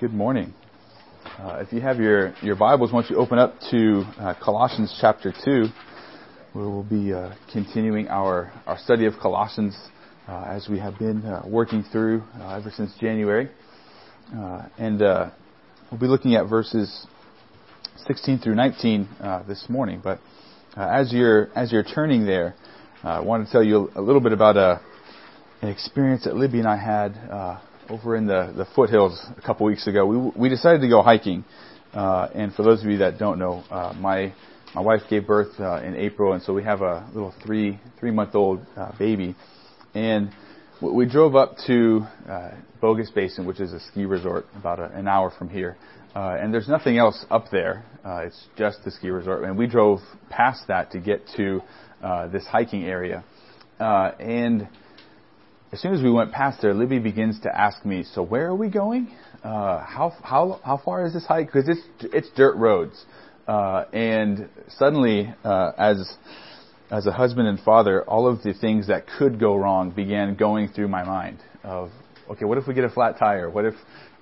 Good morning. Uh, if you have your, your Bibles, once you open up to uh, Colossians chapter 2, where we'll be uh, continuing our, our study of Colossians uh, as we have been uh, working through uh, ever since January. and we'll be looking at verses 16 through 19 this morning. But as, you're, as you're turning there, I want to tell you a little bit about a, an experience that Libby and I had over in the, the foothills a couple weeks ago. We, we decided to go hiking. Uh, and for those of you that don't know, uh, my my wife gave birth uh, in April, and so we have a little three three month old uh, baby. And we drove up to uh, Bogus Basin, which is a ski resort about a, an hour from here. Uh, and there's nothing else up there. Uh, it's just the ski resort. And we drove past that to get to uh, this hiking area. Uh, and as soon as we went past there, Libby begins to ask me, "So where are we going? Uh, how how how far is this hike? Because it's it's dirt roads." Uh, and suddenly, uh, as as a husband and father, all of the things that could go wrong began going through my mind. Of okay, what if we get a flat tire? What if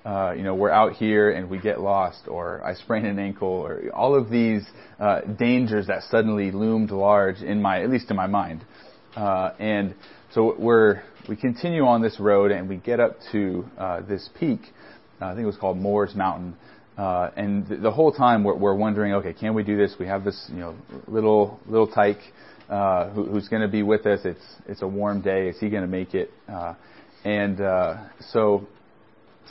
uh, you know we're out here and we get lost, or I sprain an ankle, or all of these uh, dangers that suddenly loomed large in my at least in my mind. Uh, and so we're we continue on this road and we get up to uh, this peak. Uh, I think it was called Mores Mountain. Uh, and the, the whole time we're, we're wondering, okay, can we do this? We have this, you know, little little tyke uh, who, who's going to be with us. It's it's a warm day. Is he going to make it? Uh, and uh, so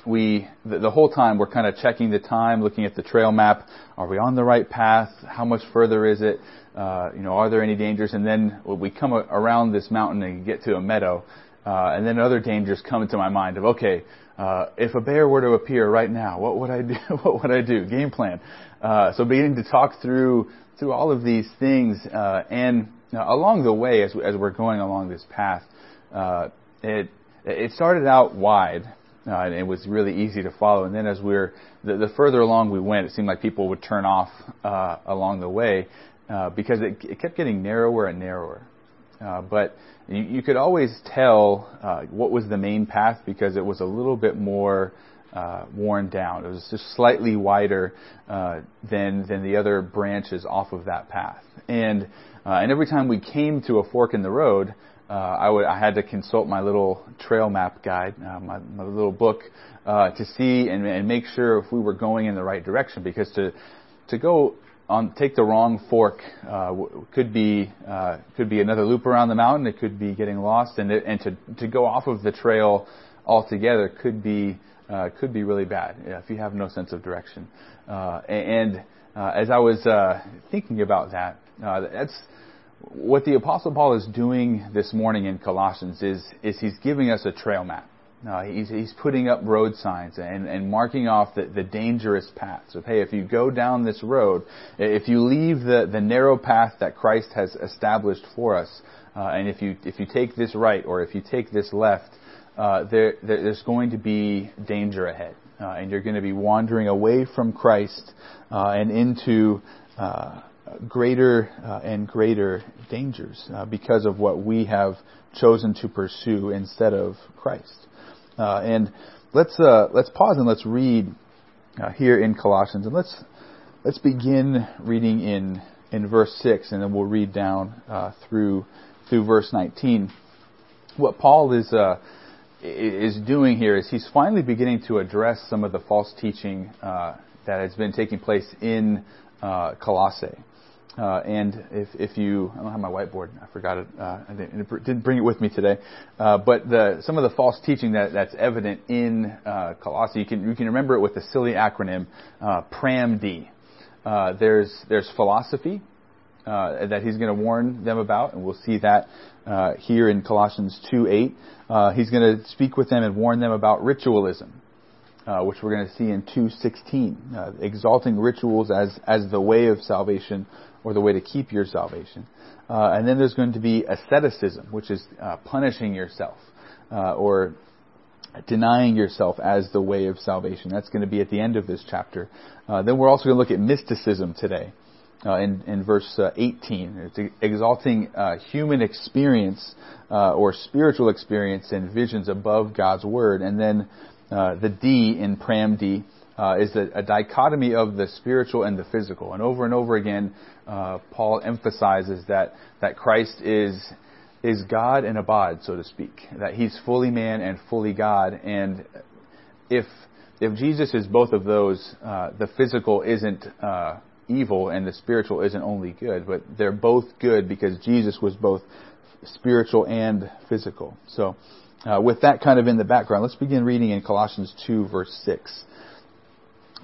we the, whole time we're kind of checking the time, looking at the trail map. Are we on the right path? How much further is it? Uh, you know, are there any dangers? And then we come around this mountain and get to a meadow, uh, and then other dangers come into my mind of, okay, uh, if a bear were to appear right now, what would I do? what would I do? Game plan. Uh, so beginning to talk through through all of these things, uh, and uh, along the way, as as we're going along this path, it it started out wide, uh, and it was really easy to follow. And then as we're the, the further along we went, it seemed like people would turn off uh, along the way uh, because it, it kept getting narrower and narrower. Uh, but you, you, could always tell uh, what was the main path because it was a little bit more uh, worn down. It was just slightly wider uh, than than the other branches off of that path. And uh, and every time we came to a fork in the road, I would I had to consult my little trail map guide, my, my little book, uh, to see and, and make sure if we were going in the right direction because to to go on take the wrong fork uh, could be uh, could be another loop around the mountain. It could be getting lost, and it, and to to go off of the trail altogether could be uh, could be really bad if you have no sense of direction. Uh, and uh, as I was uh, thinking about that, uh, that's what the Apostle Paul is doing this morning in Colossians is is he's giving us a trail map. No, he's, he's putting up road signs and, and marking off the, the dangerous paths of, hey, if you go down this road, if you leave the, the narrow path that Christ has established for us, uh, and if you, if you take this right or if you take this left, uh, there, there's going to be danger ahead. Uh, and you're going to be wandering away from Christ uh, and into uh, greater uh, and greater dangers because of what we have chosen to pursue instead of Christ. Uh, and let's uh, let's pause and let's read uh, here in Colossians, and let's let's begin reading in in verse six, and then we'll read down uh, through through verse nineteen. What Paul is uh, is doing here is he's finally beginning to address some of the false teaching uh, that has been taking place in Colossae. Uh, and if, if you, I don't have my whiteboard, I forgot it, uh, I didn't, didn't, bring it with me today. Uh, but the, some of the false teaching that, that's evident in uh, Colossae, you can, you can remember it with the silly acronym uh, PRAMD. Uh, there's, there's philosophy that he's going to warn them about, and we'll see that here in Colossians 2:8. he's going to speak with them and warn them about ritualism. Uh, which we're going to see in 2:16, uh, exalting rituals as as the way of salvation or the way to keep your salvation. Uh, and then there's going to be asceticism, which is uh, punishing yourself uh, or denying yourself as the way of salvation. That's going to be at the end of this chapter. Uh, then we're also going to look at mysticism today. Uh, in, in verse uh, 18, it's exalting human experience or spiritual experience and visions above God's word, and then the D in Pram D uh, is a, a, dichotomy of the spiritual and the physical. And over and over again, uh, Paul emphasizes that, that Christ is, is God and abad, so to speak. That he's fully man and fully God. And if, if Jesus is both of those, uh, the physical isn't uh, evil and the spiritual isn't only good, but they're both good because Jesus was both spiritual and physical. So, uh, with that kind of in the background, let's begin reading in Colossians 2, verse 6.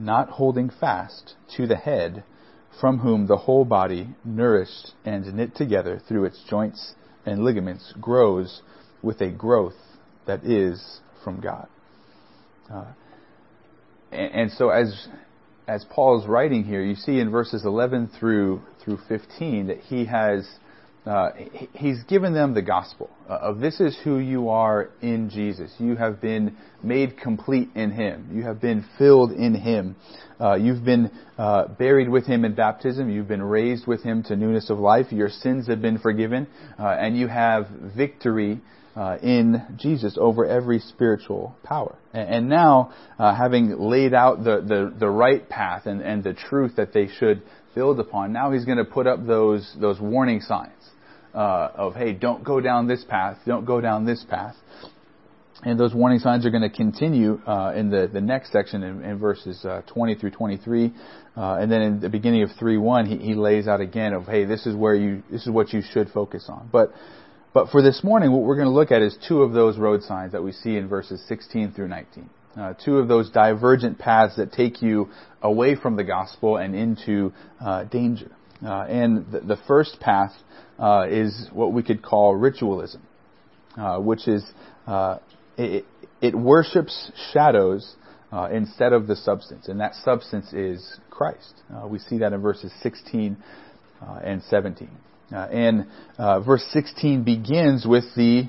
not holding fast to the head, from whom the whole body, nourished and knit together through its joints and ligaments, grows with a growth that is from God. Uh, and, and, so, as as Paul is writing here, you see in verses 11 through through 15 that he has uh, he's given them the gospel uh, of this is who you are in Jesus. You have been made complete in Him. You have been filled in Him. Uh, you've been uh, buried with Him in baptism. You've been raised with Him to newness of life. Your sins have been forgiven, uh, and you have victory. Uh, in Jesus over every spiritual power. And, now, having laid out the, the, the right path and, and the truth that they should build upon, now he's going to put up those, those warning signs uh, of, hey, don't go down this path, don't go down this path. And those warning signs are going to continue uh, in the, the next section in, in verses uh, 20 through 23. Uh, and then in the beginning of 3.1, he, he lays out again of, hey, this is where you, this is what you should focus on. But, but for this morning, what we're going to look at is two of those road signs that we see in verses 16 through 19. Uh, two of those divergent paths that take you away from the gospel and into uh, danger. Uh, and the, the, first path uh, is what we could call ritualism, uh, which is uh, it, it, worships shadows instead of the substance, and that substance is Christ. We see that in verses 16 and 17. And verse 16 begins with the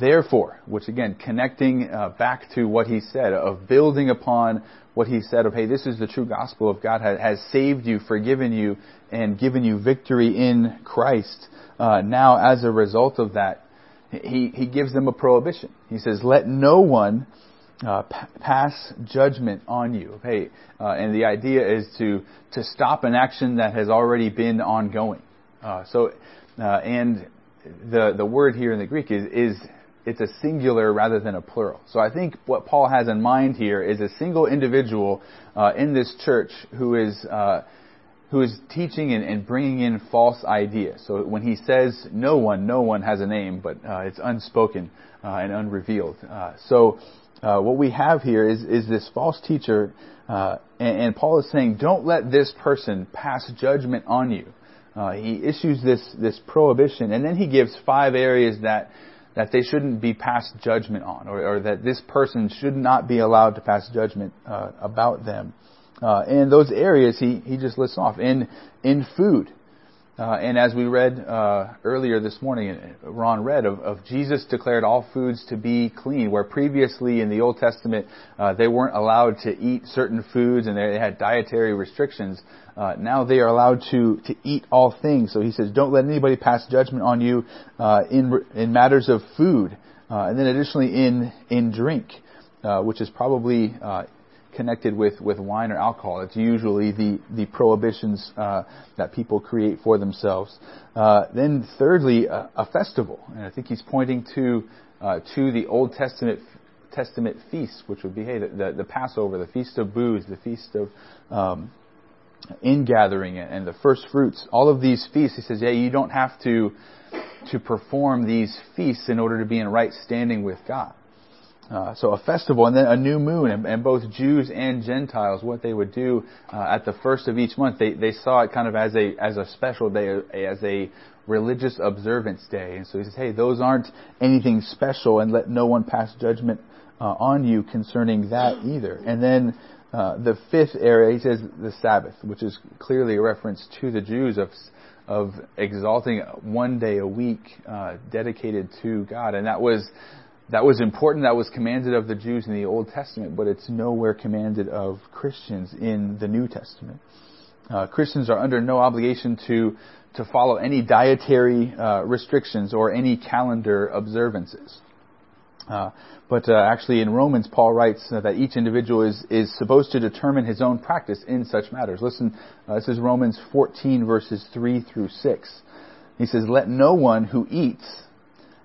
therefore, which again, connecting back to what he said of building upon what he said of, hey, this is the true gospel of God has saved you, forgiven you, and given you victory in Christ. Uh, now, as a result of that, he, he gives them a prohibition. He says, let no one uh, pass judgment on you. Hey, uh, and the idea is to, to stop an action that has already been ongoing. Uh, so, uh, and the, the word here in the Greek is, is it's a singular rather than a plural. So I think what Paul has in mind here is a single individual uh, in this church who is uh, who is teaching and, and, bringing in false ideas. So when he says no one, no one has a name, but uh, it's unspoken uh, and unrevealed. Uh, so uh, what we have here is is this false teacher, and, and, Paul is saying, don't let this person pass judgment on you. He issues this this prohibition, and then he gives five areas that that they shouldn't be passed judgment on, or, or that this person should not be allowed to pass judgment uh, about them. Uh, and those areas he, he just lists off. In, in food, uh, and as we read uh, earlier this morning, Ron read of, of, Jesus declared all foods to be clean, where previously in the Old Testament uh, they weren't allowed to eat certain foods and they had dietary restrictions. Uh, now they are allowed to to eat all things. So he says, don't let anybody pass judgment on you uh, in in matters of food, uh, and then additionally in in drink, which is probably connected with, with wine or alcohol. It's usually the, the prohibitions uh, that people create for themselves. Uh, then, thirdly, uh, a festival. And I think he's pointing to, uh, to the Old Testament Testament feasts, which would be, hey, the, the, the Passover, the Feast of Booths, the Feast of um, Ingathering, and the first fruits. All of these feasts, he says, yeah, you don't have to to perform these feasts in order to be in right standing with God. Uh, so a festival and then a new moon, and, and, both Jews and Gentiles, what they would do uh, at the first of each month, they, they saw it kind of as a as a special day, as a religious observance day. And so he says, hey, those aren't anything special, and let no one pass judgment uh, on you concerning that either. And then uh, the fifth area, he says the Sabbath, which is clearly a reference to the Jews of of exalting one day a week uh, dedicated to God, and that was that was important, that was commanded of the Jews in the Old Testament, but it's nowhere commanded of Christians in the New Testament. Uh, Christians are under no obligation to, to follow any dietary uh, restrictions or any calendar observances. Uh, but uh, actually, in Romans, Paul writes that each individual is, is supposed to determine his own practice in such matters. Listen, uh, this is Romans 14, verses 3 through 6. He says, Let no one who eats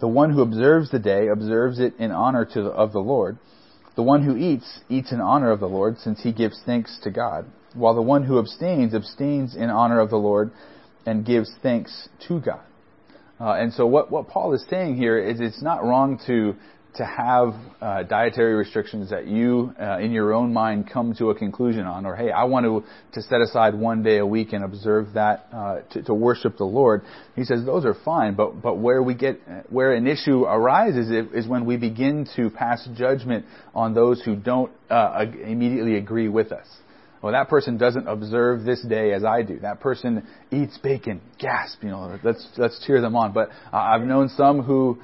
The one who observes the day observes it in honor the, of the Lord. The one who eats, eats in honor of the Lord, since he gives thanks to God. While the one who abstains, abstains in honor of the Lord and gives thanks to God. Uh, and so what, what Paul is saying here is it's not wrong to to have uh, dietary restrictions that you, uh, in your own mind, come to a conclusion on, or hey, I want to to set aside one day a week and observe that uh, to, to worship the Lord. He says those are fine, but but where we get where an issue arises is when we begin to pass judgment on those who don't uh, immediately agree with us. Well, that person doesn't observe this day as I do. That person eats bacon. Gasp! You know, let's let's cheer them on. But uh, I've known some who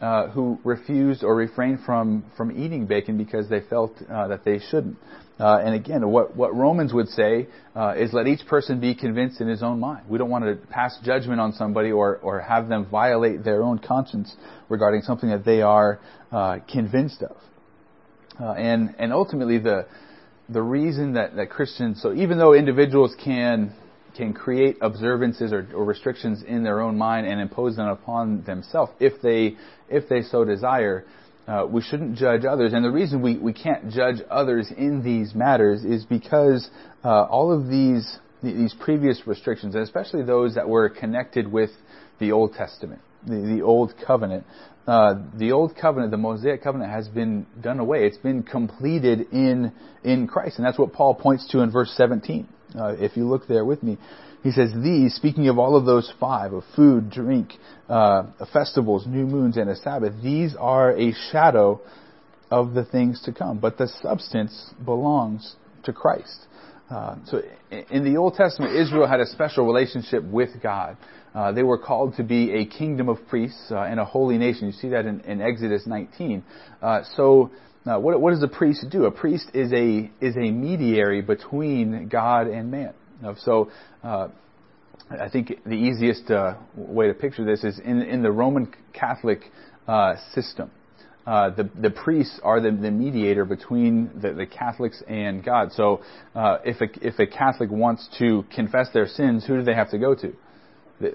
uh, who refused or refrained from, from eating bacon because they felt uh, that they shouldn't. Uh, and again, what, what Romans would say uh, is let each person be convinced in his own mind. We don't want to pass judgment on somebody or, or have them violate their own conscience regarding something that they are uh, convinced of. Uh, and, and ultimately, the, the reason that, that Christians, so even though individuals can can create observances or, or, restrictions in their own mind and impose them upon themselves if they if they so desire. Uh, we shouldn't judge others, and the reason we, we can't judge others in these matters is because uh, all of these these previous restrictions, and especially those that were connected with the Old Testament, the, the Old Covenant, uh, the Old Covenant, the Mosaic Covenant, has been done away. It's been completed in in Christ, and that's what Paul points to in verse 17. Uh, if you look there with me, he says, These, speaking of all of those five, of food, drink, uh, festivals, new moons, and a Sabbath, these are a shadow of the things to come. But the substance belongs to Christ. Uh, so in the Old Testament, Israel had a special relationship with God. Uh, they were called to be a kingdom of priests uh, and a holy nation. You see that in, in Exodus 19. Uh, so now, what, what does a priest do? A priest is a is a mediary between God and man. So, uh, I think the easiest uh, way to picture this is in in the Roman Catholic uh, system. Uh, the the priests are the, the mediator between the, the Catholics and God. So, uh, if a if a Catholic wants to confess their sins, who do they have to go to?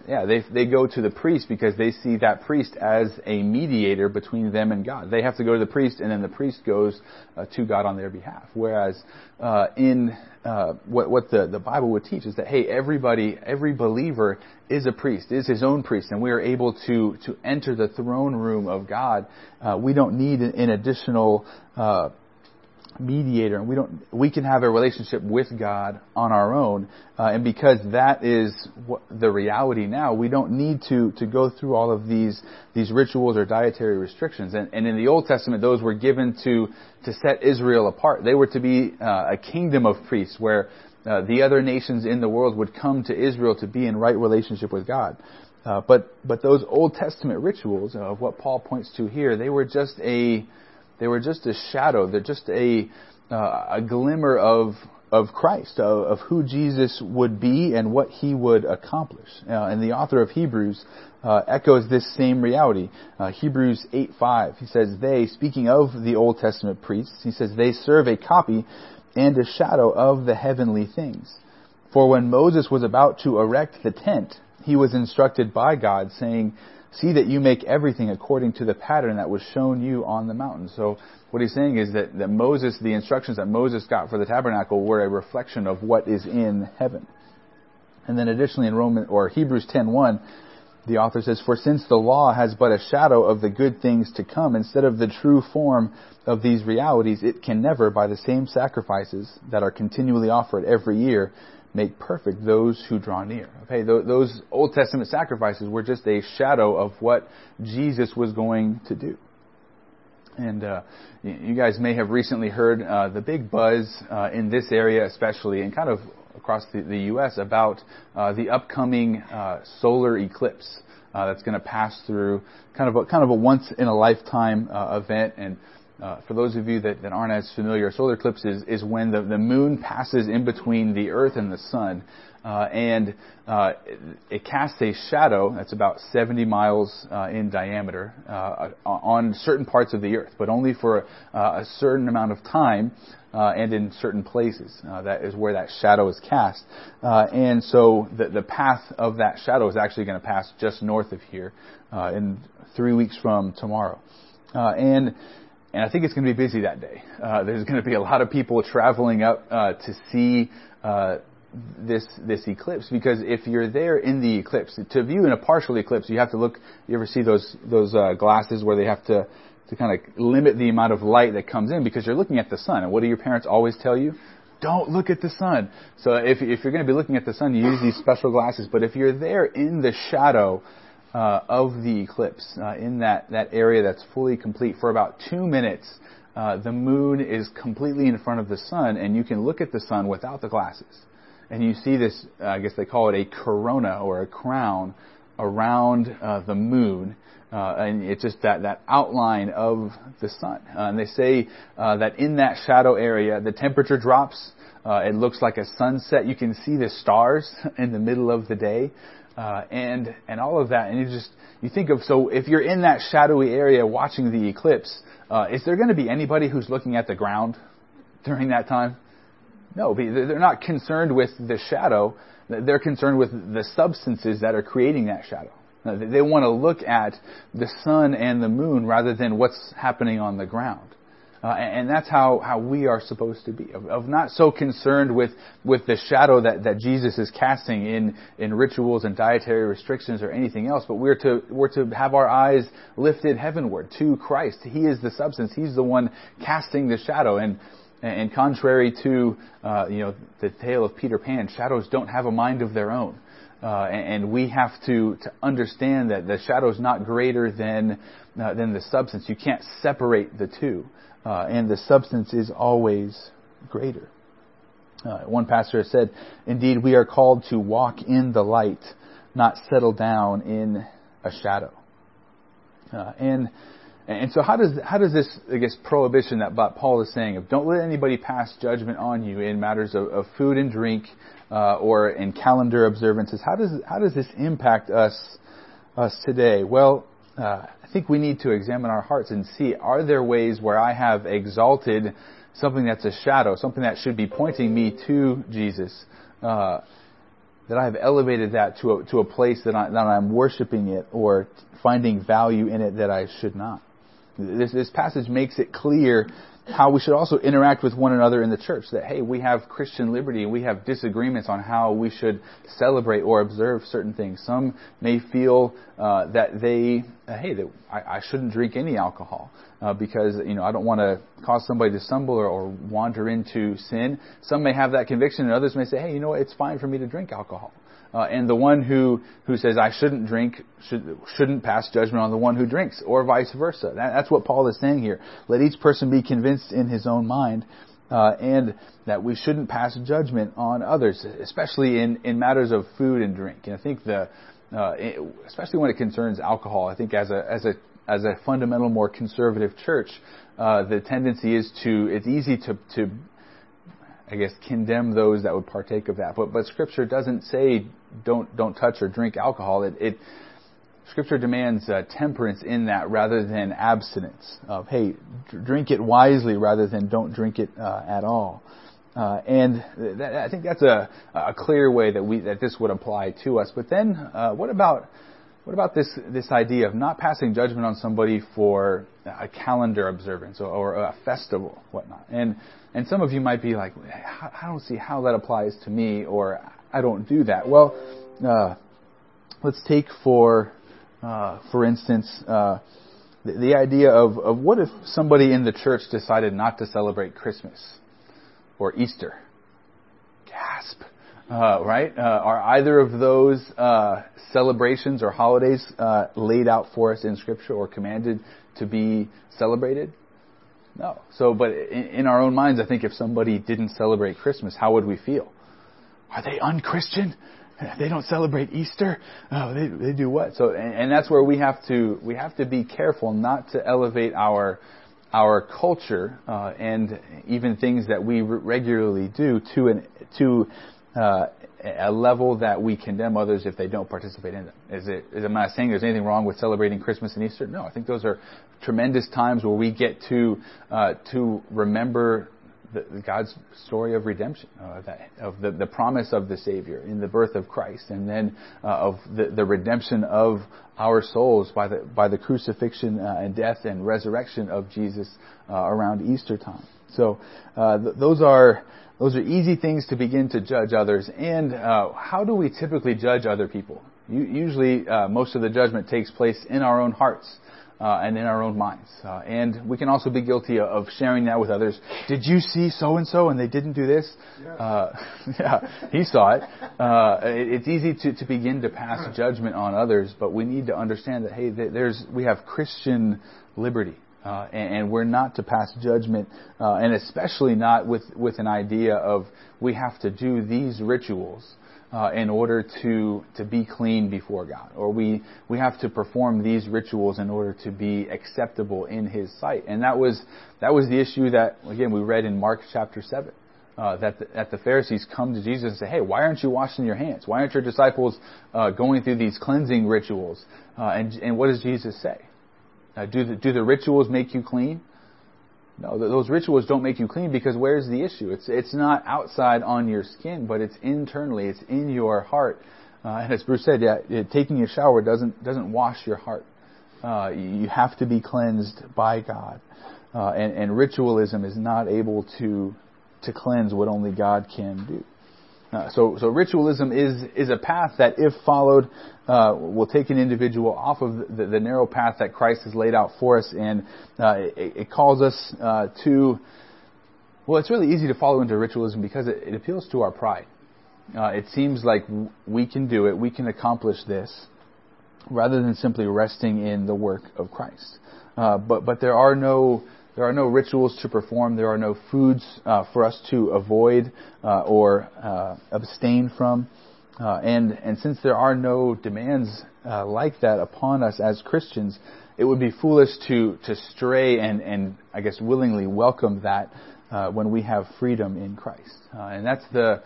Yeah, they they go to the priest because they see that priest as a mediator between them and God. They have to go to the priest, and then the priest goes uh, to God on their behalf. Whereas uh, in uh, what what the the Bible would teach is that hey, everybody, every believer is a priest, is his own priest, and we are able to to enter the throne room of God. Uh, we don't need an, an additional uh, mediator and we don't we can have a relationship with God on our own uh, and because that is what the reality now we don't need to to go through all of these these rituals or dietary restrictions. And, and in the Old Testament those were given to to set Israel apart. They were to be uh, a kingdom of priests where uh, the other nations in the world would come to Israel to be in right relationship with God. Uh, but but those Old Testament rituals of what Paul points to here they were just a they were just a shadow. They're just a uh, a glimmer of of Christ, of, of, who Jesus would be and what he would accomplish. Uh, and the author of Hebrews uh, echoes this same reality. Uh, Hebrews 8:5. He says, "They, speaking of the Old Testament priests, he says they serve a copy and a shadow of the heavenly things. For when Moses was about to erect the tent, he was instructed by God, saying." See that you make everything according to the pattern that was shown you on the mountain. So what he's saying is that, that Moses, the instructions that Moses got for the tabernacle were a reflection of what is in heaven. And then additionally in Roman or Hebrews 10:1, the author says, "For since the law has but a shadow of the good things to come instead of the true form of these realities, it can never by the same sacrifices that are continually offered every year make perfect those who draw near. Okay, those Old Testament sacrifices were just a shadow of what Jesus was going to do. And uh, you guys may have recently heard uh, the big buzz uh, in this area, especially, and kind of across the, the U.S., about uh, the upcoming uh, solar eclipse uh, that's going to pass through, kind of a, kind of a once in a lifetime event. And uh, for those of you that, that aren't as familiar, solar eclipse is, is when the, the moon passes in between the earth and the sun. Uh, and uh, it, casts a shadow that's about 70 miles uh, in diameter uh, on certain parts of the earth, but only for uh, a certain amount of time and in certain places. that is where that shadow is cast. and so the, the path of that shadow is actually going to pass just north of here in three weeks from tomorrow. and and I think it's going to be busy that day. Uh, there's going to be a lot of people traveling up uh, to see uh, this this eclipse because if you're there in the eclipse, to view in a partial eclipse, you have to look. You ever see those those uh, glasses where they have to to kind of limit the amount of light that comes in because you're looking at the sun. And what do your parents always tell you? Don't look at the sun. So if if you're going to be looking at the sun, you use these special glasses. But if you're there in the shadow uh, of the eclipse uh, in that, that area that's fully complete for about two minutes. Uh, the moon is completely in front of the sun, and you can look at the sun without the glasses. And you see this, uh, I guess they call it a corona or a crown around uh, the moon. Uh, and it's just that, that outline of the sun. and they say uh that in that shadow area, the temperature drops. Uh it looks like a sunset. You can see the stars in the middle of the day uh, and and all of that. And you just you think of so if you're in that shadowy area watching the eclipse, uh, is there going to be anybody who's looking at the ground during that time? No, they're not concerned with the shadow. They're concerned with the substances that are creating that shadow. They want to look at the sun and the moon rather than what's happening on the ground. Uh, and that's how, how we are supposed to be, of, of, not so concerned with, with the shadow that, that Jesus is casting in, in rituals and dietary restrictions or anything else, but we're to, we're to have our eyes lifted heavenward to Christ. He is the substance. He's the one casting the shadow. And, and contrary to, uh, you know, the tale of Peter Pan, shadows don't have a mind of their own. Uh, and, and, we have to, to understand that the shadow is not greater than, uh, than the substance. You can't separate the two uh, and the substance is always greater. Uh, one pastor said, Indeed, we are called to walk in the light, not settle down in a shadow. Uh, and and so how does how does this I guess prohibition that Paul is saying of don't let anybody pass judgment on you in matters of, of food and drink uh, or in calendar observances how does how does this impact us us today? Well, uh, I think we need to examine our hearts and see are there ways where I have exalted something that's a shadow, something that should be pointing me to Jesus, uh, that I have elevated that to a, to a place that, I, that I'm worshiping it or finding value in it that I should not. This, this passage makes it clear how we should also interact with one another in the church. That, hey, we have Christian liberty and we have disagreements on how we should celebrate or observe certain things. Some may feel uh, that they, uh, hey, that I, I, shouldn't drink any alcohol uh, because, you know, I don't want to cause somebody to stumble or, or wander into sin. Some may have that conviction and others may say, hey, you know what, it's fine for me to drink alcohol. Uh, and the one who, who says I shouldn't drink should, shouldn't pass judgment on the one who drinks, or vice versa. That, that's what Paul is saying here. Let each person be convinced in his own mind, uh, and that we shouldn't pass judgment on others, especially in, in matters of food and drink. And I think the, uh, especially when it concerns alcohol, I think as a as a as a fundamental, more conservative church, uh, the tendency is to it's easy to to I guess, condemn those that would partake of that. But, but Scripture doesn't say don't, don't touch or drink alcohol. It, it Scripture demands uh, temperance in that rather than abstinence. Of hey, drink it wisely rather than don't drink it uh, at all. Uh, and that, I think that's a, a clear way that we that this would apply to us. But then, uh, what about what about this this idea of not passing judgment on somebody for a calendar observance or, or a festival, whatnot? And and some of you might be like, I don't see how that applies to me, or I don't do that. Well, uh, let's take for uh, for instance uh, the, the, idea of, of what if somebody in the church decided not to celebrate Christmas or Easter? Gasp. Uh, right? Uh, are either of those uh, celebrations or holidays laid out for us in Scripture or commanded to be celebrated? No. So, but in, in our own minds, I think if somebody didn't celebrate Christmas, how would we feel? Are they unchristian? They don't celebrate Easter. Oh, they they do what? So, and, and that's where we have to we have to be careful not to elevate our our culture uh, and even things that we regularly do to an to uh, a level that we condemn others if they don't participate in them. Is it? Is I'm not saying there's anything wrong with celebrating Christmas and Easter. No, I think those are tremendous times where we get to uh, to remember the, God's story of redemption, uh, that, of the, the promise of the Savior in the birth of Christ, and then uh, of the, the redemption of our souls by the by the crucifixion uh, and death and resurrection of Jesus uh, around Easter time. So uh, th- those are those are easy things to begin to judge others. And uh, how do we typically judge other people? usually, most of the judgment takes place in our own hearts uh, and in our own minds. Uh, and we can also be guilty of sharing that with others. Did you see so and so and they didn't do this? Yeah, uh, yeah he saw it. Uh, it. It's easy to, to begin to pass judgment on others, but we need to understand that hey, there's we have Christian liberty. Uh, and, and, we're not to pass judgment, uh, and especially not with, with an idea of we have to do these rituals uh, in order to to be clean before God, or we we have to perform these rituals in order to be acceptable in His sight. And that was that was the issue that again we read in Mark chapter seven. Uh, that, the, that the Pharisees come to Jesus and say, "Hey, why aren't you washing your hands? Why aren't your disciples uh, going through these cleansing rituals?" Uh, and and what does Jesus say? Uh, do the do the rituals make you clean? No, those rituals don't make you clean because where's the issue? It's it's not outside on your skin, but it's internally. It's in your heart. Uh, and as Bruce said, yeah, taking a shower doesn't doesn't wash your heart. Uh, you have to be cleansed by God, uh, and, and ritualism is not able to to cleanse what only God can do. Uh, so, so ritualism is is a path that, if followed, uh, will take an individual off of the, the, narrow path that Christ has laid out for us, and uh, it, it, calls us uh, to. Well, it's really easy to follow into ritualism because it, it appeals to our pride. Uh, it seems like we can do it, we can accomplish this, rather than simply resting in the work of Christ. Uh, but but there are no there are no rituals to perform. There are no foods uh, for us to avoid uh, or uh, abstain from. Uh, and, and since there are no demands uh, like that upon us as Christians, it would be foolish to, to stray and, and, I guess, willingly welcome that uh, when we have freedom in Christ. and that's the,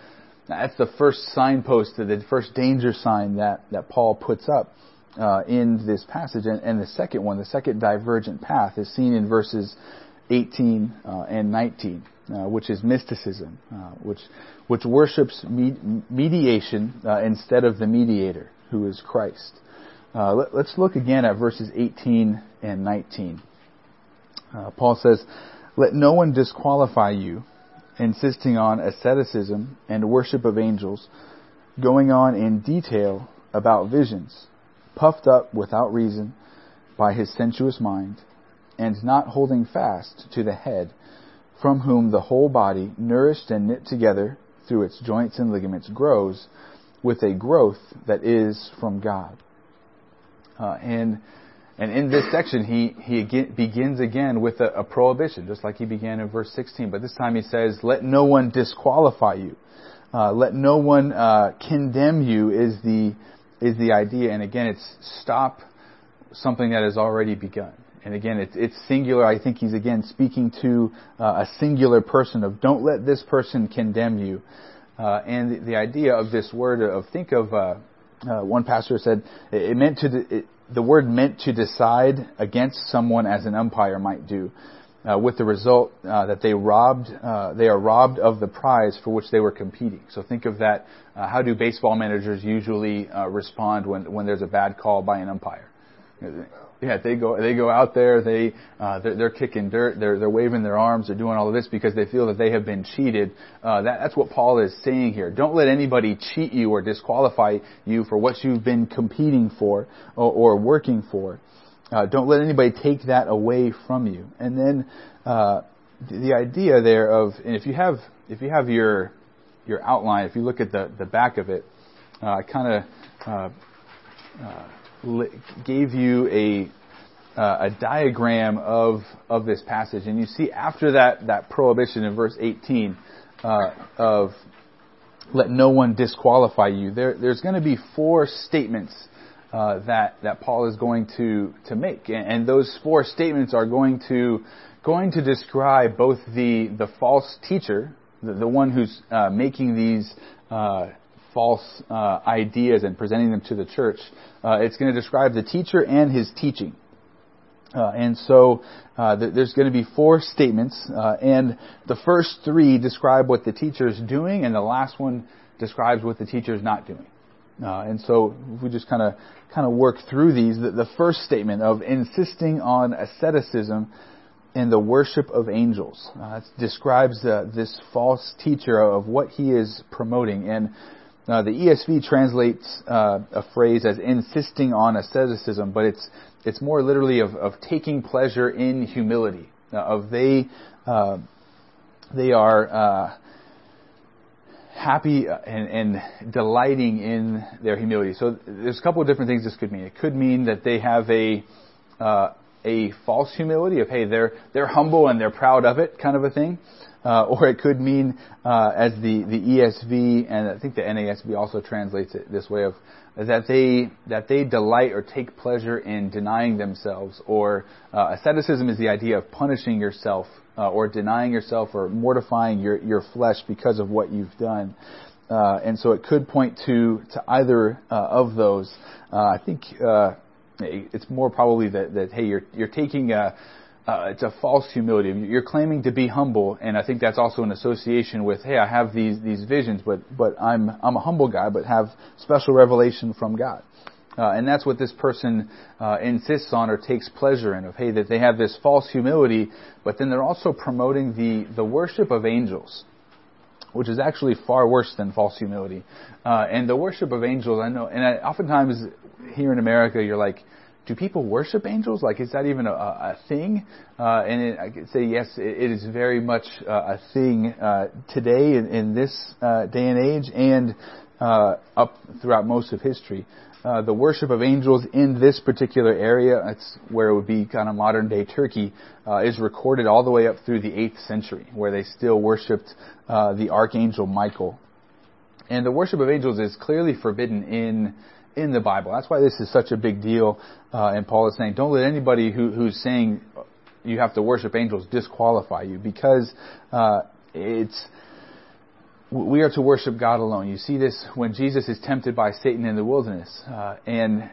that's the first signpost, the first danger sign that, that Paul puts up uh, in this passage. And, and, the second one, the second divergent path, is seen in verses 18 uh, and 19, uh, which is mysticism, uh, which which worships me- mediation uh, instead of the mediator, who is Christ. Let, us look again at verses 18 and 19. Paul says, "Let no one disqualify you, insisting on asceticism and worship of angels, going on in detail about visions, puffed up without reason." by his sensuous mind, and not holding fast to the head, from whom the whole body, nourished and knit together through its joints and ligaments, grows with a growth that is from God. Uh, and and in this section, he he again, begins again with a, a, prohibition, just like he began in verse 16. But this time he says, "Let no one disqualify you. Uh, let no one uh, condemn you." Is the is the idea? And again, it's stop something that has already begun. And again, it's, it's singular. I think he's again speaking to uh, a singular person of don't let this person condemn you. Uh, and the, the, idea of this word of think of uh, uh one pastor said it, meant to it, the word meant to decide against someone as an umpire might do. Uh, with the result uh, that they robbed, uh, they are robbed of the prize for which they were competing. So think of that. Uh, how do baseball managers usually uh, respond when when there's a bad call by an umpire? Yeah, they go they go out there. They uh, they're, they're kicking dirt. They're they're waving their arms. They're doing all of this because they feel that they have been cheated. Uh, that, that's what Paul is saying here. Don't let anybody cheat you or disqualify you for what you've been competing for or, or working for. Uh, don't let anybody take that away from you. And then uh, the, the idea there of and if you have if you have your your outline, if you look at the the back of it, uh, kind of. Uh, uh, gave you a a diagram of of this passage, and you see after that that prohibition in verse 18 uh, of let no one disqualify you. There, there's going to be four statements uh, that that Paul is going to to make, and, and, those four statements are going to going to describe both the the false teacher, the, the one who's uh, making these uh, false uh, ideas and presenting them to the church. Uh, it's going to describe the teacher and his teaching. Uh, and so uh, th- there's going to be four statements, uh, and the first three describe what the teacher is doing, and the last one describes what the teacher is not doing. Uh, and so if we just kind of kind of work through these, the, the first statement of insisting on asceticism and the worship of angels uh, describes this false teacher of what he is promoting. And uh, the ESV translates uh, a phrase as insisting on asceticism, but it's it's more literally of, of taking pleasure in humility. Uh, of they uh, they are uh, happy and, and, delighting in their humility. So there's a couple of different things this could mean. It could mean that they have a uh, a false humility of hey they're they're humble and they're proud of it kind of a thing uh, or it could mean, uh, as the, the ESV and I think the NASB also translates it this way of that they that they delight or take pleasure in denying themselves. Or uh, asceticism is the idea of punishing yourself uh, or denying yourself or mortifying your your flesh because of what you've done. Uh, and so it could point to to either uh, of those. I think it's more probably that, that hey you're you're taking a uh, it's a false humility. You're claiming to be humble, and I think that's also an association with, hey, I have these these visions, but but I'm I'm a humble guy, but have special revelation from God, uh, and that's what this person uh, insists on or takes pleasure in. Of hey, that they have this false humility, but then they're also promoting the the worship of angels, which is actually far worse than false humility. Uh, and the worship of angels, I know, and I, oftentimes here in America, you're like do people worship angels? Like, is that even a, a thing? Uh, and it, I could say yes, it, it is very much uh, a thing uh, today in, in this uh, day and age, and uh, up throughout most of history. Uh, the worship of angels in this particular area, that's where it would be kind of modern day Turkey, is recorded all the way up through the 8th century, where they still worshipped the archangel Michael. And the worship of angels is clearly forbidden in in the Bible. That's why this is such a big deal. Uh, and Paul is saying, don't let anybody who, who's saying you have to worship angels disqualify you because uh, it's we are to worship God alone. You see this when Jesus is tempted by Satan in the wilderness, uh, and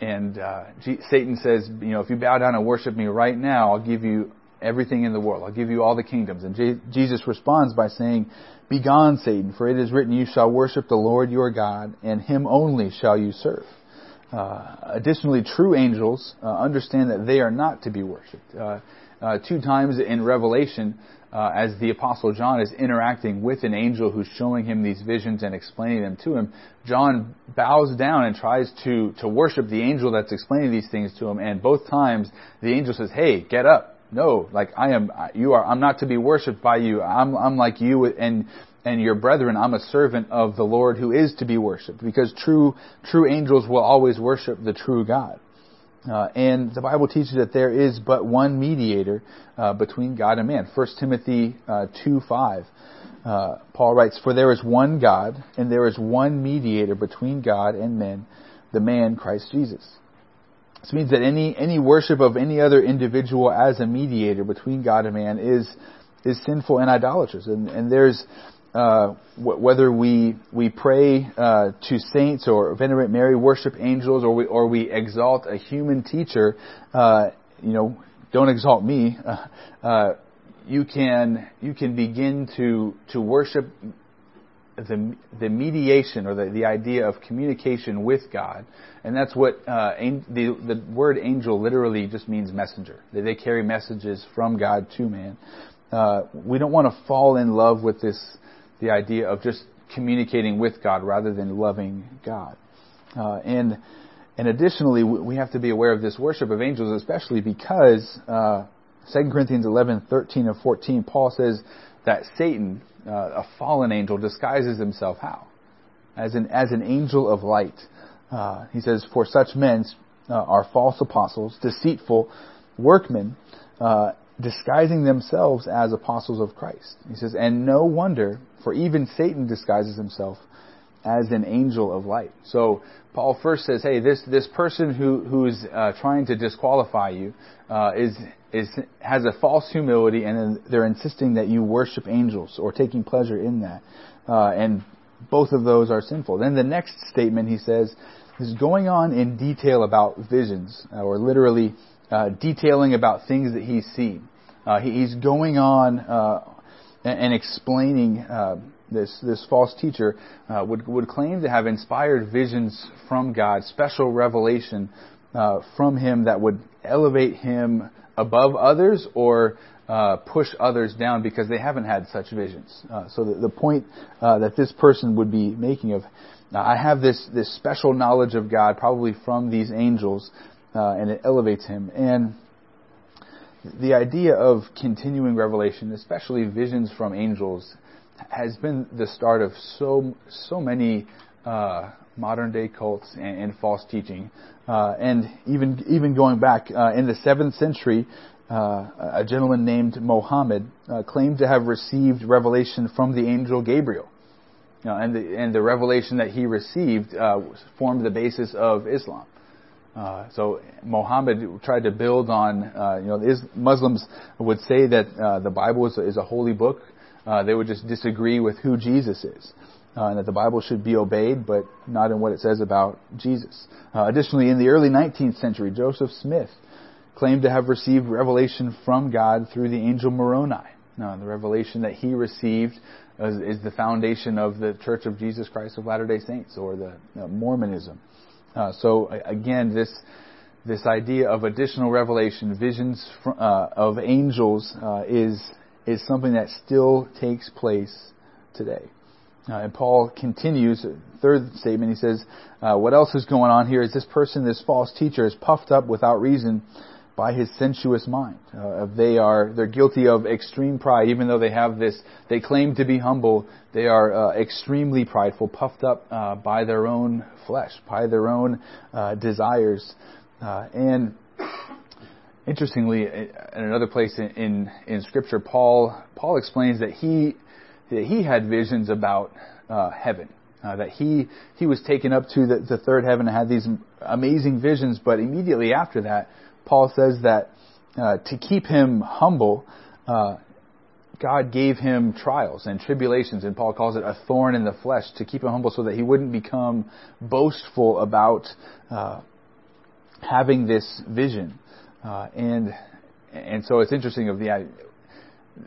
and uh, G- Satan says, you know, if you bow down and worship me right now, I'll give you everything in the world. I'll give you all the kingdoms. And J- Jesus responds by saying, Begone, Satan, for it is written, You shall worship the Lord your God, and him only shall you serve. Uh, additionally, true angels uh, understand that they are not to be worshipped. Uh, uh two times in Revelation, uh, as the Apostle John is interacting with an angel who's showing him these visions and explaining them to him, John bows down and tries to, to worship the angel that's explaining these things to him. And both times, the angel says, "Hey, get up! No, like I am, you are. I'm not to be worshipped by you. I'm, I'm like you, and and your brethren. I'm a servant of the Lord who is to be worshipped, because true true angels will always worship the true God." Uh, and the Bible teaches that there is but one mediator uh, between God and man. 1 Timothy uh, 2 5. Uh, Paul writes, For there is one God, and there is one mediator between God and men, the man Christ Jesus. This means that any, any worship of any other individual as a mediator between God and man is, is sinful and idolatrous. And, and there's, uh, whether we we pray uh, to saints or venerate Mary, worship angels, or we or we exalt a human teacher, uh, you know, don't exalt me. Uh, you can you can begin to to worship the the mediation or the, the idea of communication with God, and that's what uh, the the word angel literally just means messenger. They, they carry messages from God to man. Uh, we don't want to fall in love with this the idea of just communicating with God rather than loving God. Uh, and and additionally, we have to be aware of this worship of angels, especially because uh, 2 Corinthians 11, 13, and 14, Paul says that Satan, uh, a fallen angel, disguises himself how? As an, as an angel of light. Uh, he says, For such men uh, are false apostles, deceitful workmen, uh, disguising themselves as apostles of Christ. He says, and no wonder, for even Satan disguises himself as an angel of light. So Paul first says, hey, this, this person who, who's uh, trying to disqualify you uh, is, is, has a false humility and they're insisting that you worship angels or taking pleasure in that. Uh, and both of those are sinful. Then the next statement he says is going on in detail about visions, or literally uh, detailing about things that he's seen. Uh, he, he's going on uh, and, explaining uh, this this false teacher uh, would would claim to have inspired visions from God, special revelation uh, from him that would elevate him above others or uh, push others down because they haven't had such visions. so the, the point that this person would be making of I have this this special knowledge of God, probably from these angels, and it elevates him and the idea of continuing revelation, especially visions from angels, has been the start of so so many uh, modern day cults and, and false teaching. Uh, and even even going back uh, in the seventh century, uh, a gentleman named Mohammed uh, claimed to have received revelation from the angel Gabriel. and the and the revelation that he received uh, formed the basis of Islam. Uh, so Muhammad tried to build on, uh, you know, is, Muslims would say that uh, the Bible is, is a holy book. Uh, they would just disagree with who Jesus is, uh, and that the Bible should be obeyed, but not in what it says about Jesus. Uh, additionally, in the early 19th century, Joseph Smith claimed to have received revelation from God through the angel Moroni. Now, the revelation that he received is, is the foundation of the Church of Jesus Christ of Latter-day Saints, or the Mormonism. Uh, so again, this this idea of additional revelation, visions uh, of angels, uh, is is something that still takes place today. Uh, and Paul continues, third statement, he says, uh, What else is going on here is this person, this false teacher, is puffed up without reason by his sensuous mind. Uh, they are they're guilty of extreme pride, even though they have this. They claim to be humble. They are uh, extremely prideful, puffed up uh, by their own flesh, by their own uh, desires. Uh, and interestingly, in another place in, in, in Scripture, Paul Paul explains that he that he had visions about uh, heaven. Uh, that he he was taken up to the, the third heaven and had these amazing visions, but immediately after that, Paul says that uh, to keep him humble, uh, God gave him trials and tribulations, and Paul calls it a thorn in the flesh to keep him humble so that he wouldn't become boastful about uh, having this vision. Uh, and and so it's interesting of the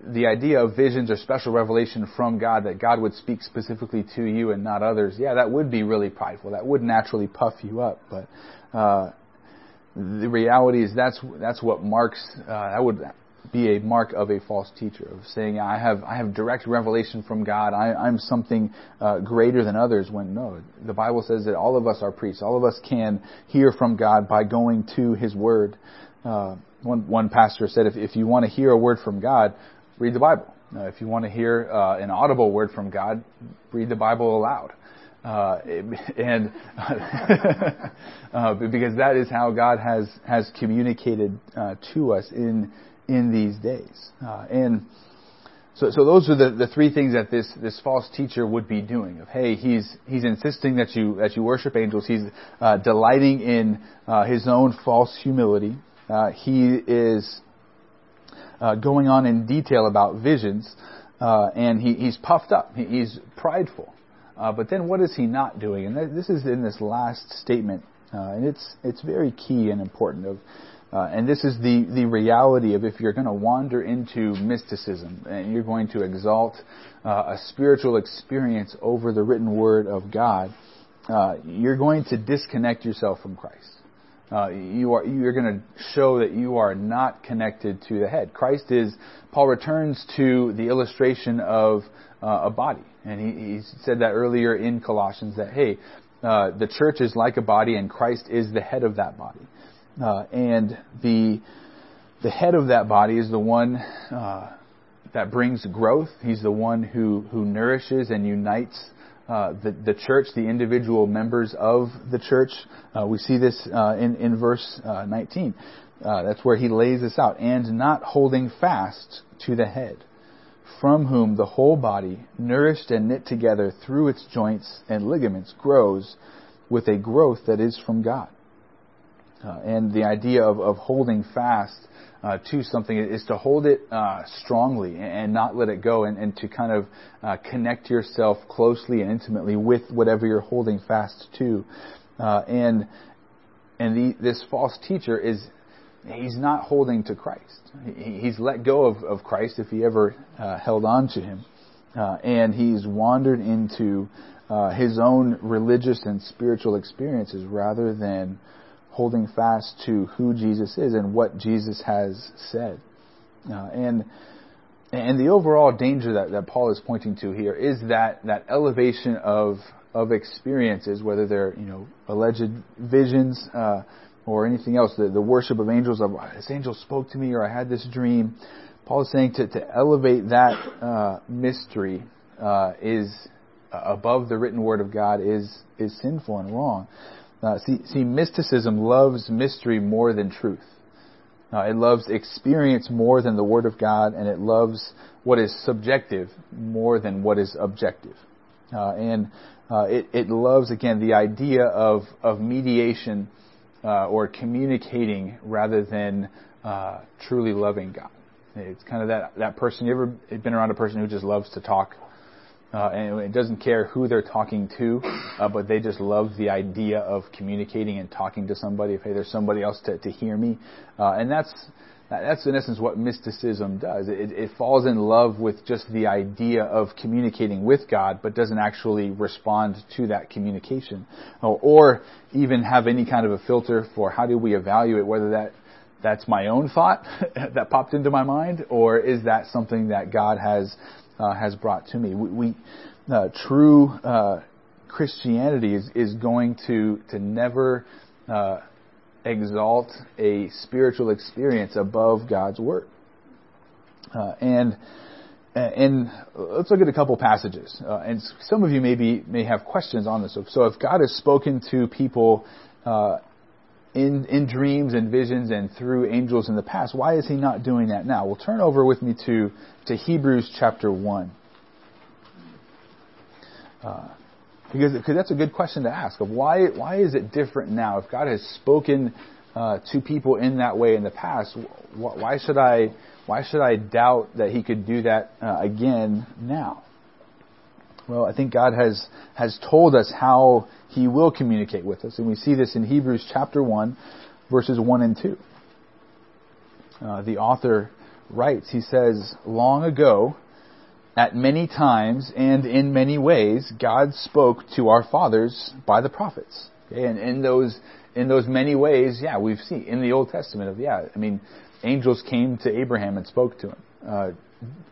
the idea of visions or special revelation from God that God would speak specifically to you and not others. Yeah, that would be really prideful. That would naturally puff you up, but. The reality is that's that's what marks uh, that would be a mark of a false teacher of saying I have I have direct revelation from God. I, am something uh, greater than others. When no, the Bible says that all of us are priests. All of us can hear from God by going to His Word. Uh, one one pastor said if if you want to hear a word from God, read the Bible. Uh, if you want to hear uh, an audible word from God, read the Bible aloud. Uh, and uh, because that is how God has has communicated uh, to us in in these days. Uh, and so, so those are the, the three things that this, this false teacher would be doing. Of hey, he's he's insisting that you that you worship angels. He's uh, delighting in uh, his own false humility. He is going on in detail about visions, and he, he's puffed up. He, he's prideful. But then, what is he not doing? And this is in this last statement, and it's it's very key and important. Of uh, and this is the, the reality of if you're going to wander into mysticism and you're going to exalt uh, a spiritual experience over the written word of God, uh, you're going to disconnect yourself from Christ. Uh, you are you're going to show that you are not connected to the head. Christ is. Paul returns to the illustration of uh, a body, and he, he, said that earlier in Colossians that hey, uh, the church is like a body, and Christ is the head of that body. Uh, and the the head of that body is the one uh, that brings growth. He's the one who who nourishes and unites uh, the the church, the individual members of the church. Uh, we see this uh, in in verse uh, 19. that's where he lays this out, and not holding fast to the head, from whom the whole body, nourished and knit together through its joints and ligaments, grows with a growth that is from God. Uh, and the idea of, of holding fast uh, to something is to hold it uh, strongly and not let it go, and, and to kind of uh, connect yourself closely and intimately with whatever you're holding fast to. Uh, and and the, this false teacher is he's not holding to Christ. He, he's let go of, of Christ if he ever uh, held on to him, and he's wandered into his own religious and spiritual experiences rather than holding fast to who Jesus is and what Jesus has said. Uh, and and the overall danger that, that Paul is pointing to here is that, that elevation of of experiences, whether they're you know alleged visions uh, or anything else, the, the worship of angels, of this angel spoke to me or I had this dream. Paul is saying to, to elevate that uh, mystery uh, is above the written word of God is is sinful and wrong. Uh, see, see, mysticism loves mystery more than truth. Uh, it loves experience more than the Word of God, and it loves what is subjective more than what is objective. Uh, and uh, it, it, loves, again, the idea of, of mediation uh, or communicating rather than uh, truly loving God. It's kind of that, that person. You ever been around a person who just loves to talk? Uh, and it doesn't care who they're talking to, uh, but they just love the idea of communicating and talking to somebody. If hey, there's somebody else to, to hear me, uh, and that's that's in essence what mysticism does. It, it falls in love with just the idea of communicating with God, but doesn't actually respond to that communication, or, or even have any kind of a filter for how do we evaluate whether that that's my own thought that popped into my mind, or is that something that God has uh, has brought to me. We, we uh, true uh, Christianity is, is going to to never uh, exalt a spiritual experience above God's word. Uh, and and let's look at a couple passages. Uh, and some of you maybe may have questions on this. So if God has spoken to people in, in dreams and visions and through angels in the past. Why is he not doing that now? Well, turn over with me to, to Hebrews chapter 1. Uh, because, because that's a good question to ask of why, why is it different now? If God has spoken uh, to people in that way in the past, why should I, why should I doubt that he could do that uh, again now? Well, I think God has, has told us how He will communicate with us. And we see this in Hebrews chapter 1, verses 1 and 2. uh, the author writes. He says, Long ago, at many times and in many ways, God spoke to our fathers by the prophets. Okay? And in those, in those many ways, yeah, we've seen in the Old Testament of, yeah, I mean, angels came to Abraham and spoke to him. Uh,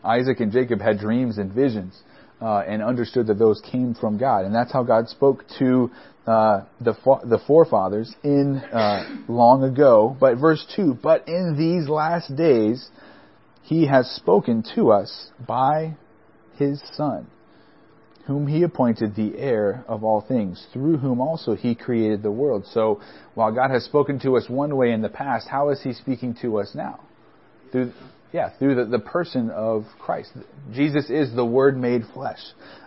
Isaac and Jacob had dreams and visions. Uh, and understood that those came from God, and that's how God spoke to uh, the the forefathers in uh, long ago. But verse two, but in these last days, He has spoken to us by His Son, whom He appointed the heir of all things, through whom also He created the world. So, while God has spoken to us one way in the past, how is He speaking to us now? Through yeah, through the, the person of Christ. Jesus is the Word made flesh.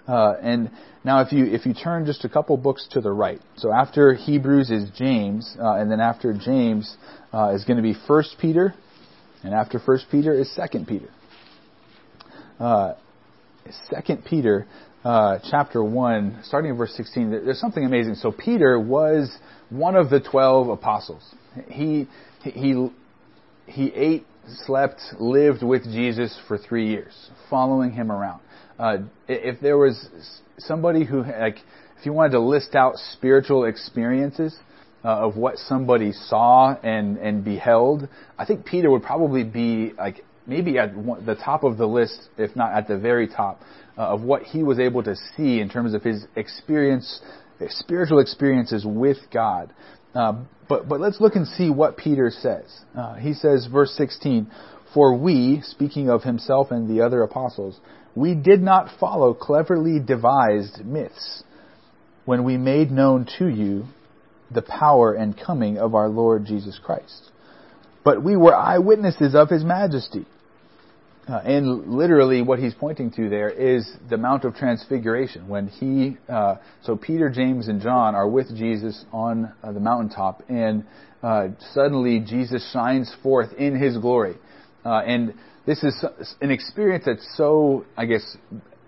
Uh, and now, if you if you turn just a couple books to the right, so after Hebrews is James, uh, and then after James uh, is going to be First Peter, and after First Peter is Second Peter. Second Peter, uh, chapter one, starting in verse sixteen. There's something amazing. So Peter was one of the twelve apostles. He he he ate slept, lived with Jesus for three years, following him around. Uh, if there was somebody who, like, if you wanted to list out spiritual experiences uh, of what somebody saw and and beheld, I think Peter would probably be like maybe at the top of the list, if not at the very top, uh, of what he was able to see in terms of his experience, spiritual experiences with God. Uh, but, but let's look and see what Peter says. Uh, he says, verse 16, For we, speaking of himself and the other apostles, we did not follow cleverly devised myths when we made known to you the power and coming of our Lord Jesus Christ. But we were eyewitnesses of his majesty. Uh, and literally, what he's pointing to there is the Mount of Transfiguration. When he, uh, so Peter, James, and John are with Jesus on uh, the mountaintop, and uh, suddenly Jesus shines forth in his glory. Uh, and this is an experience that's so, I guess,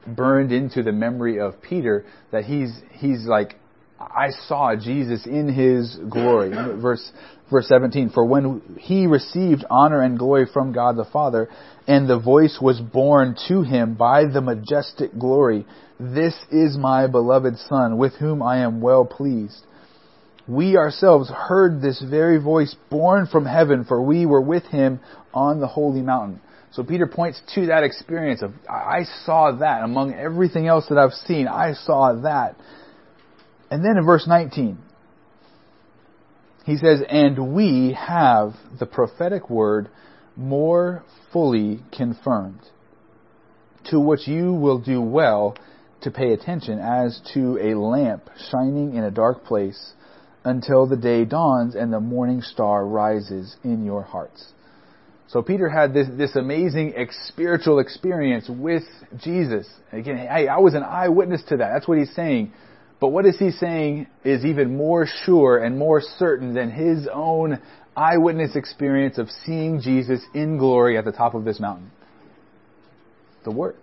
burned into the memory of Peter that he's he's like, I saw Jesus in his glory. Verse verse 17, for when he received honor and glory from God the Father, and the voice was borne to him by the majestic glory, this is my beloved Son, with whom I am well pleased. We ourselves heard this very voice borne from heaven, for we were with him on the holy mountain. So Peter points to that experience of, I saw that among everything else that I've seen. I saw that. And then in verse 19, he says, And we have the prophetic word more fully confirmed, to which you will do well to pay attention as to a lamp shining in a dark place until the day dawns and the morning star rises in your hearts. So Peter had this, this amazing spiritual experience with Jesus. Again, hey, I was an eyewitness to that. That's what he's saying. But what is he saying is even more sure and more certain than his own eyewitness experience of seeing Jesus in glory at the top of this mountain? The Word.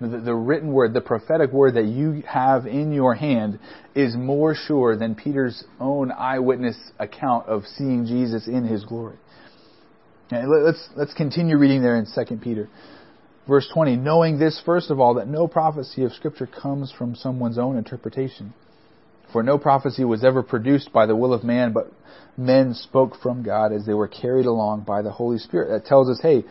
The, the, written word, the prophetic word that you have in your hand is more sure than Peter's own eyewitness account of seeing Jesus in his glory. let's, let's continue reading there in 2 Peter. Verse 20, knowing this, first of all, that no prophecy of Scripture comes from someone's own interpretation. For no prophecy was ever produced by the will of man, but men spoke from God as they were carried along by the Holy Spirit. That tells us, hey,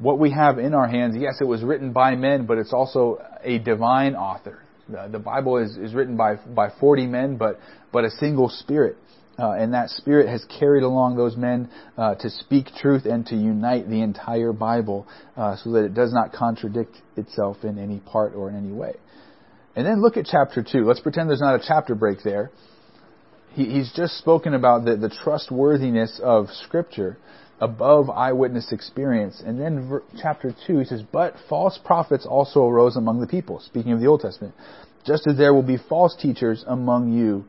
what we have in our hands, yes, it was written by men, but it's also a divine author. The Bible is, is written by, by 40 men, but, but a single spirit. Uh, and that Spirit has carried along those men uh, to speak truth and to unite the entire Bible uh, so that it does not contradict itself in any part or in any way. And then look at chapter 2. Let's pretend there's not a chapter break there. He, he's just spoken about the, the trustworthiness of Scripture above eyewitness experience. And then ver- chapter 2, he says, But false prophets also arose among the people, speaking of the Old Testament, just as there will be false teachers among you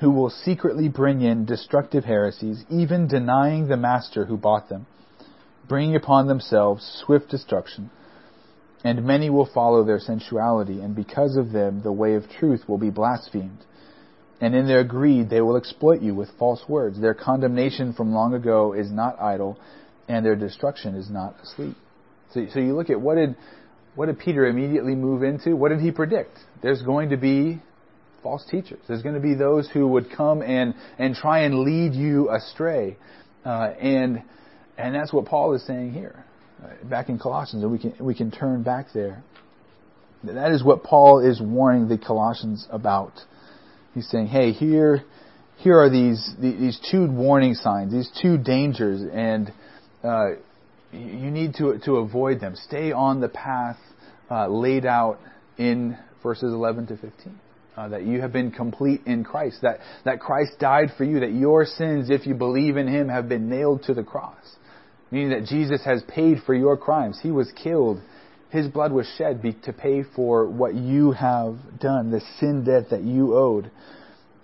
who will secretly bring in destructive heresies, even denying the master who bought them, bringing upon themselves swift destruction. And many will follow their sensuality, and because of them the way of truth will be blasphemed. And in their greed they will exploit you with false words. Their condemnation from long ago is not idle, and their destruction is not asleep. So, so you look at what did what did Peter immediately move into? What did he predict? There's going to be false teachers. There's going to be those who would come and and try and lead you astray, uh, and and that's what Paul is saying here, uh, back in Colossians, and we can we can turn back there. That is what Paul is warning the Colossians about. He's saying, "Hey, here, here are these these two warning signs, these two dangers, and uh, you need to to avoid them. Stay on the path uh, laid out in verses 11 to 15." Uh, that you have been complete in Christ, that, that Christ died for you, that your sins, if you believe in Him, have been nailed to the cross. Meaning that Jesus has paid for your crimes. He was killed his blood was shed be, to pay for what you have done, the sin debt that you owed.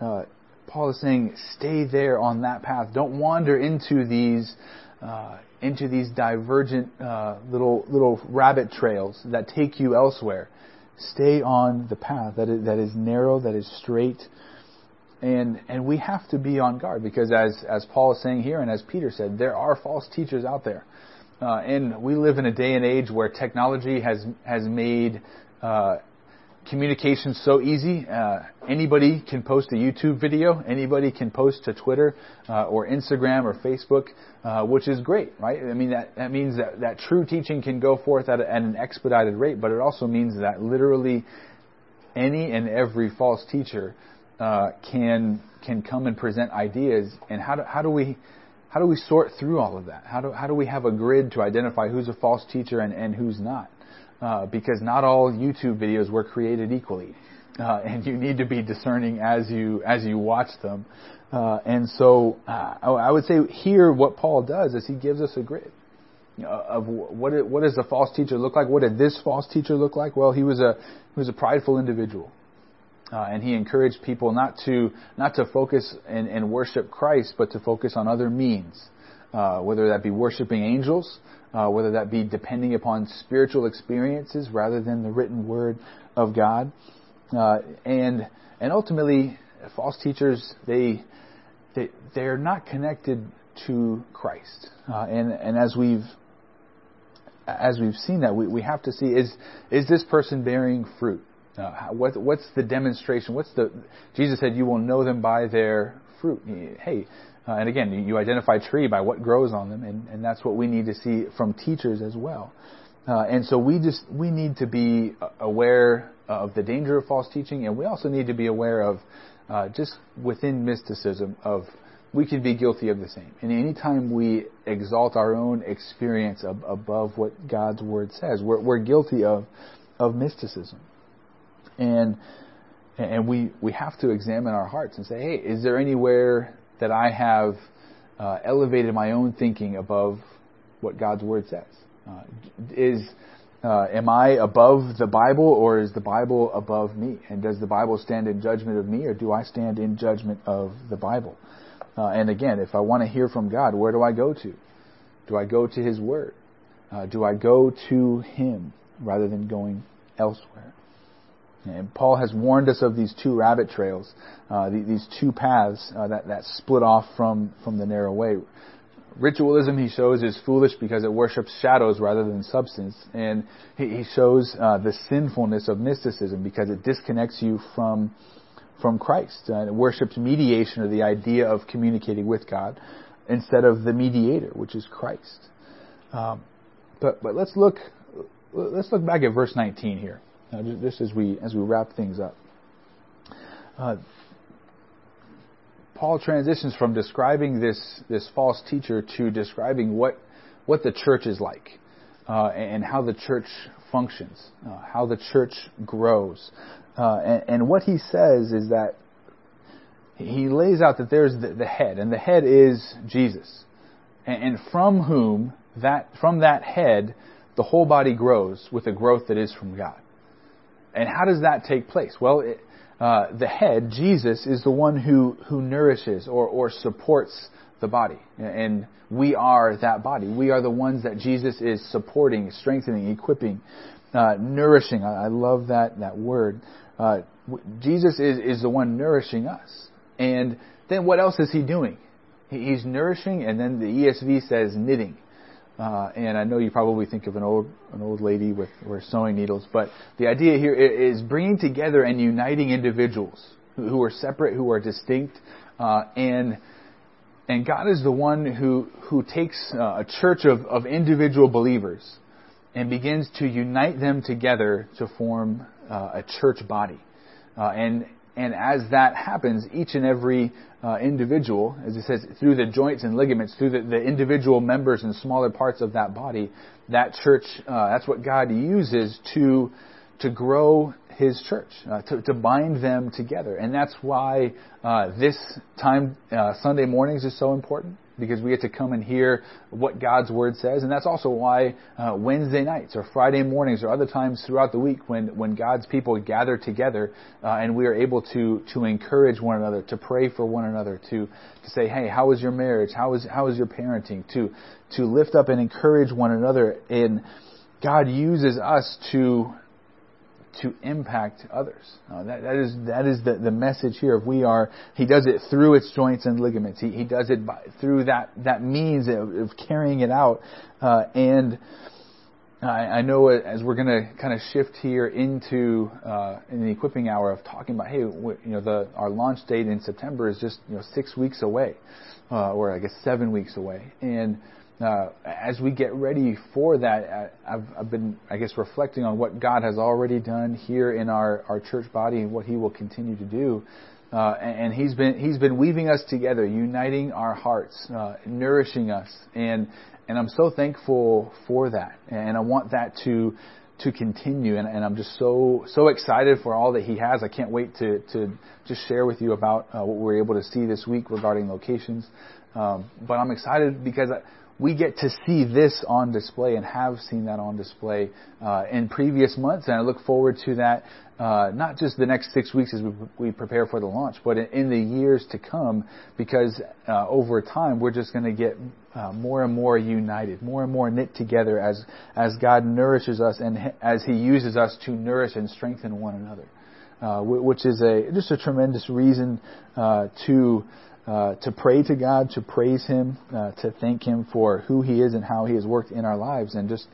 Uh, Paul is saying, stay there on that path. Don't wander into these uh, into these divergent uh, little little rabbit trails that take you elsewhere. Stay on the path that is, that is narrow, that is straight, and and we have to be on guard because as as Paul is saying here, and as Peter said, there are false teachers out there. Uh, and we live in a day and age where technology has has made uh, communication so easy. Uh, anybody can post a YouTube video. Anybody can post to Twitter uh, or Instagram or Facebook, uh, which is great, right? I mean that that means that that true teaching can go forth at, a, at an expedited rate, but it also means that literally any and every false teacher uh, can can come and present ideas. And how do how do we how do we sort through all of that? How do, how do we have a grid to identify who's a false teacher and, and who's not? Uh, because not all YouTube videos were created equally. Uh, and you need to be discerning as you as you watch them. Uh, and so uh, I would say here what Paul does is he gives us a grid of what it, what does a false teacher look like? What did this false teacher look like? Well, he was a he was a prideful individual. Uh, and he encouraged people not to not to focus and, and worship Christ, but to focus on other means, uh, whether that be worshiping angels, uh, whether that be depending upon spiritual experiences rather than the written word of God, uh, and and ultimately, false teachers they they they're not connected to Christ, uh, and and as we've as we've seen that we, we have to see is is this person bearing fruit uh, what, what's the demonstration? What's the Jesus said you will know them by their fruit. Hey, uh, and again, you, identify tree by what grows on them, and, and that's what we need to see from teachers as well. Uh, and so we just we need to be aware of the danger of false teaching, and we also need to be aware of uh, just within mysticism of we can be guilty of the same. And anytime we exalt our own experience ab- above what God's word says, we're, we're guilty of of mysticism and and we we have to examine our hearts and say, hey, is there anywhere that I have uh, elevated my own thinking above what God's word says? Uh, is uh, am I above the Bible or is the Bible above me? And does the Bible stand in judgment of me or do I stand in judgment of the Bible? Uh, and again, if I want to hear from God, where do I go to? Do I go to His Word? Uh, do I go to Him rather than going elsewhere? And Paul has warned us of these two rabbit trails, uh, these two paths uh, that, that split off from, from the narrow way. Ritualism, he shows, is foolish because it worships shadows rather than substance. And he, he shows uh, the sinfulness of mysticism because it disconnects you from, from Christ. Uh, it worships mediation or the idea of communicating with God instead of the mediator, which is Christ. Um, but, but let's look, let's look back at verse 19 here. Just as we as we wrap things up. Uh, Paul transitions from describing this this false teacher to describing what what the church is like uh, and how the church functions, uh, how the church grows, uh, and, and, what he says is that he lays out that there's the, the head, and the head is Jesus, and, and from whom that from that head the whole body grows with a growth that is from God. And how does that take place? Well, it, uh, the head, Jesus, is the one who, who nourishes or, or supports the body. And we are that body. We are the ones that Jesus is supporting, strengthening, equipping, uh, nourishing. I, I, love that, that word. Uh, Jesus is, is the one nourishing us. And then what else is he doing? He, he's nourishing, and then the ESV says knitting. Uh, and I know you probably think of an old an old lady with, with sewing needles, but the idea here is bringing together and uniting individuals who, are separate, who are distinct, uh, and and God is the one who who takes uh, a church of, of individual believers and begins to unite them together to form uh, a church body. Uh, and and as that happens, each and every uh, individual, as it says, through the joints and ligaments, through the, the individual members and smaller parts of that body, that church, uh, that's what God uses to to grow His church, uh, to, to bind them together, and that's why uh, this time uh, Sunday mornings is so important because we get to come and hear what God's Word says. And that's also why uh, Wednesday nights or Friday mornings or other times throughout the week when, when God's people gather together uh, and we are able to, to encourage one another, to pray for one another, to, to say, hey, how is your marriage? How is, how is your parenting? To, to lift up and encourage one another. And God uses us to to impact others. Uh, that, that is that is the, the message here. If we are, He does it through its joints and ligaments. He, he does it by, through that that means of, of carrying it out. Uh, and I, I know as we're going to kind of shift here into uh, in the equipping hour of talking about, hey, you know, the our launch date in September is just you know six weeks away, uh, or I guess seven weeks away, and uh, as we get ready for that, I've, I've, been, I guess, reflecting on what God has already done here in our, our church body and what He will continue to do. Uh, and, He's been He's been weaving us together, uniting our hearts, uh, nourishing us, and and I'm so thankful for that, and I want that to to continue, and, and I'm just so so excited for all that He has. I can't wait to to just share with you about uh, what we're able to see this week regarding locations. Um, but I'm excited because. I, we get to see this on display and have seen that on display uh, in previous months, and I look forward to that. Uh, not just the next six weeks as we, we prepare for the launch, but in, in the years to come, because uh, over time we're just going to get uh, more and more united, more and more knit together as as God nourishes us and as He uses us to nourish and strengthen one another, uh, which is a just a tremendous reason uh, to uh, to pray to God, to praise Him, uh, to thank Him for who He is and how He has worked in our lives, and just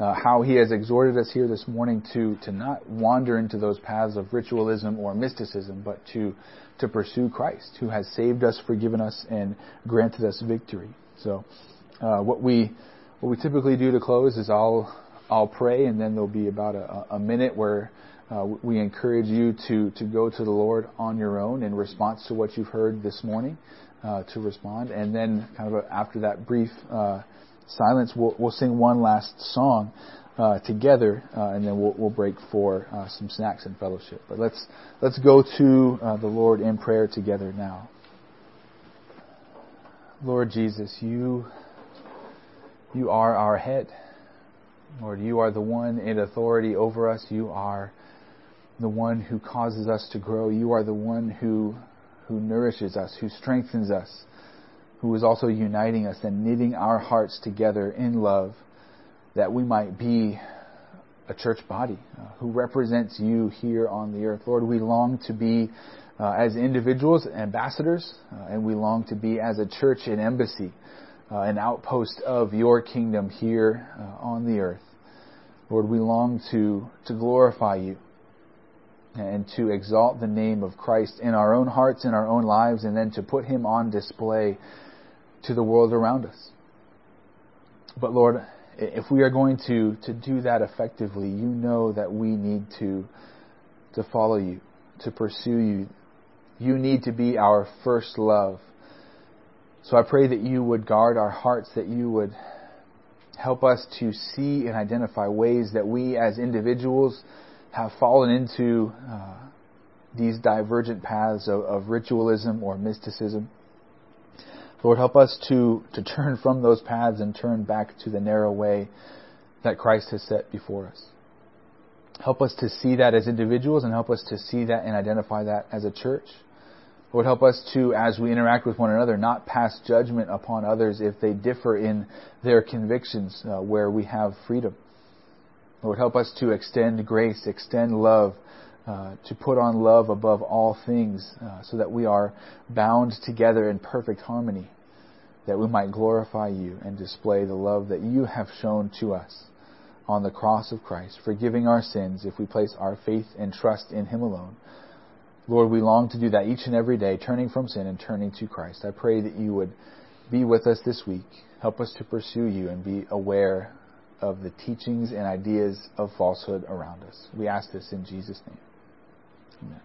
uh, how He has exhorted us here this morning to to not wander into those paths of ritualism or mysticism, but to to pursue Christ, who has saved us, forgiven us, and granted us victory. So, uh, what we what we typically do to close is I'll I'll pray, and then there'll be about a, a minute where uh, we encourage you to, to go to the Lord on your own in response to what you've heard this morning, uh, to respond. And then, kind of after that brief uh, silence, we'll, we'll sing one last song uh, together, uh, and then we'll, we'll break for uh, some snacks and fellowship. But let's let's go to the Lord in prayer together now. Lord Jesus, you you are our head. Lord, you are the one in authority over us. You are the one who causes us to grow. You are the one who, who nourishes us, who strengthens us, who is also uniting us and knitting our hearts together in love that we might be a church body uh, who represents you here on the earth. Lord, we long to be uh, as individuals, ambassadors, uh, and we long to be as a church an embassy, uh, an outpost of your kingdom here uh, on the earth. Lord, we long to, to glorify you and to exalt the name of Christ in our own hearts, in our own lives, and then to put Him on display to the world around us. But Lord, if we are going to, to do that effectively, you know that we need to, to follow you, to pursue you. You need to be our first love. So I pray that you would guard our hearts, that you would help us to see and identify ways that we as individuals have fallen into uh, these divergent paths of, of ritualism or mysticism. Lord, help us to, to turn from those paths and turn back to the narrow way that Christ has set before us. Help us to see that as individuals and help us to see that and identify that as a church. Lord, help us to, as we interact with one another, not pass judgment upon others if they differ in their convictions uh, where we have freedom. Lord, help us to extend grace, extend love, uh, to put on love above all things, uh, so that we are bound together in perfect harmony. that we might glorify you and display the love that you have shown to us on the cross of Christ, forgiving our sins if we place our faith and trust in Him alone. Lord, we long to do that each and every day, turning from sin and turning to Christ. I pray that you would be with us this week. Help us to pursue you and be aware of the teachings and ideas of falsehood around us. We ask this in Jesus' name. Amen.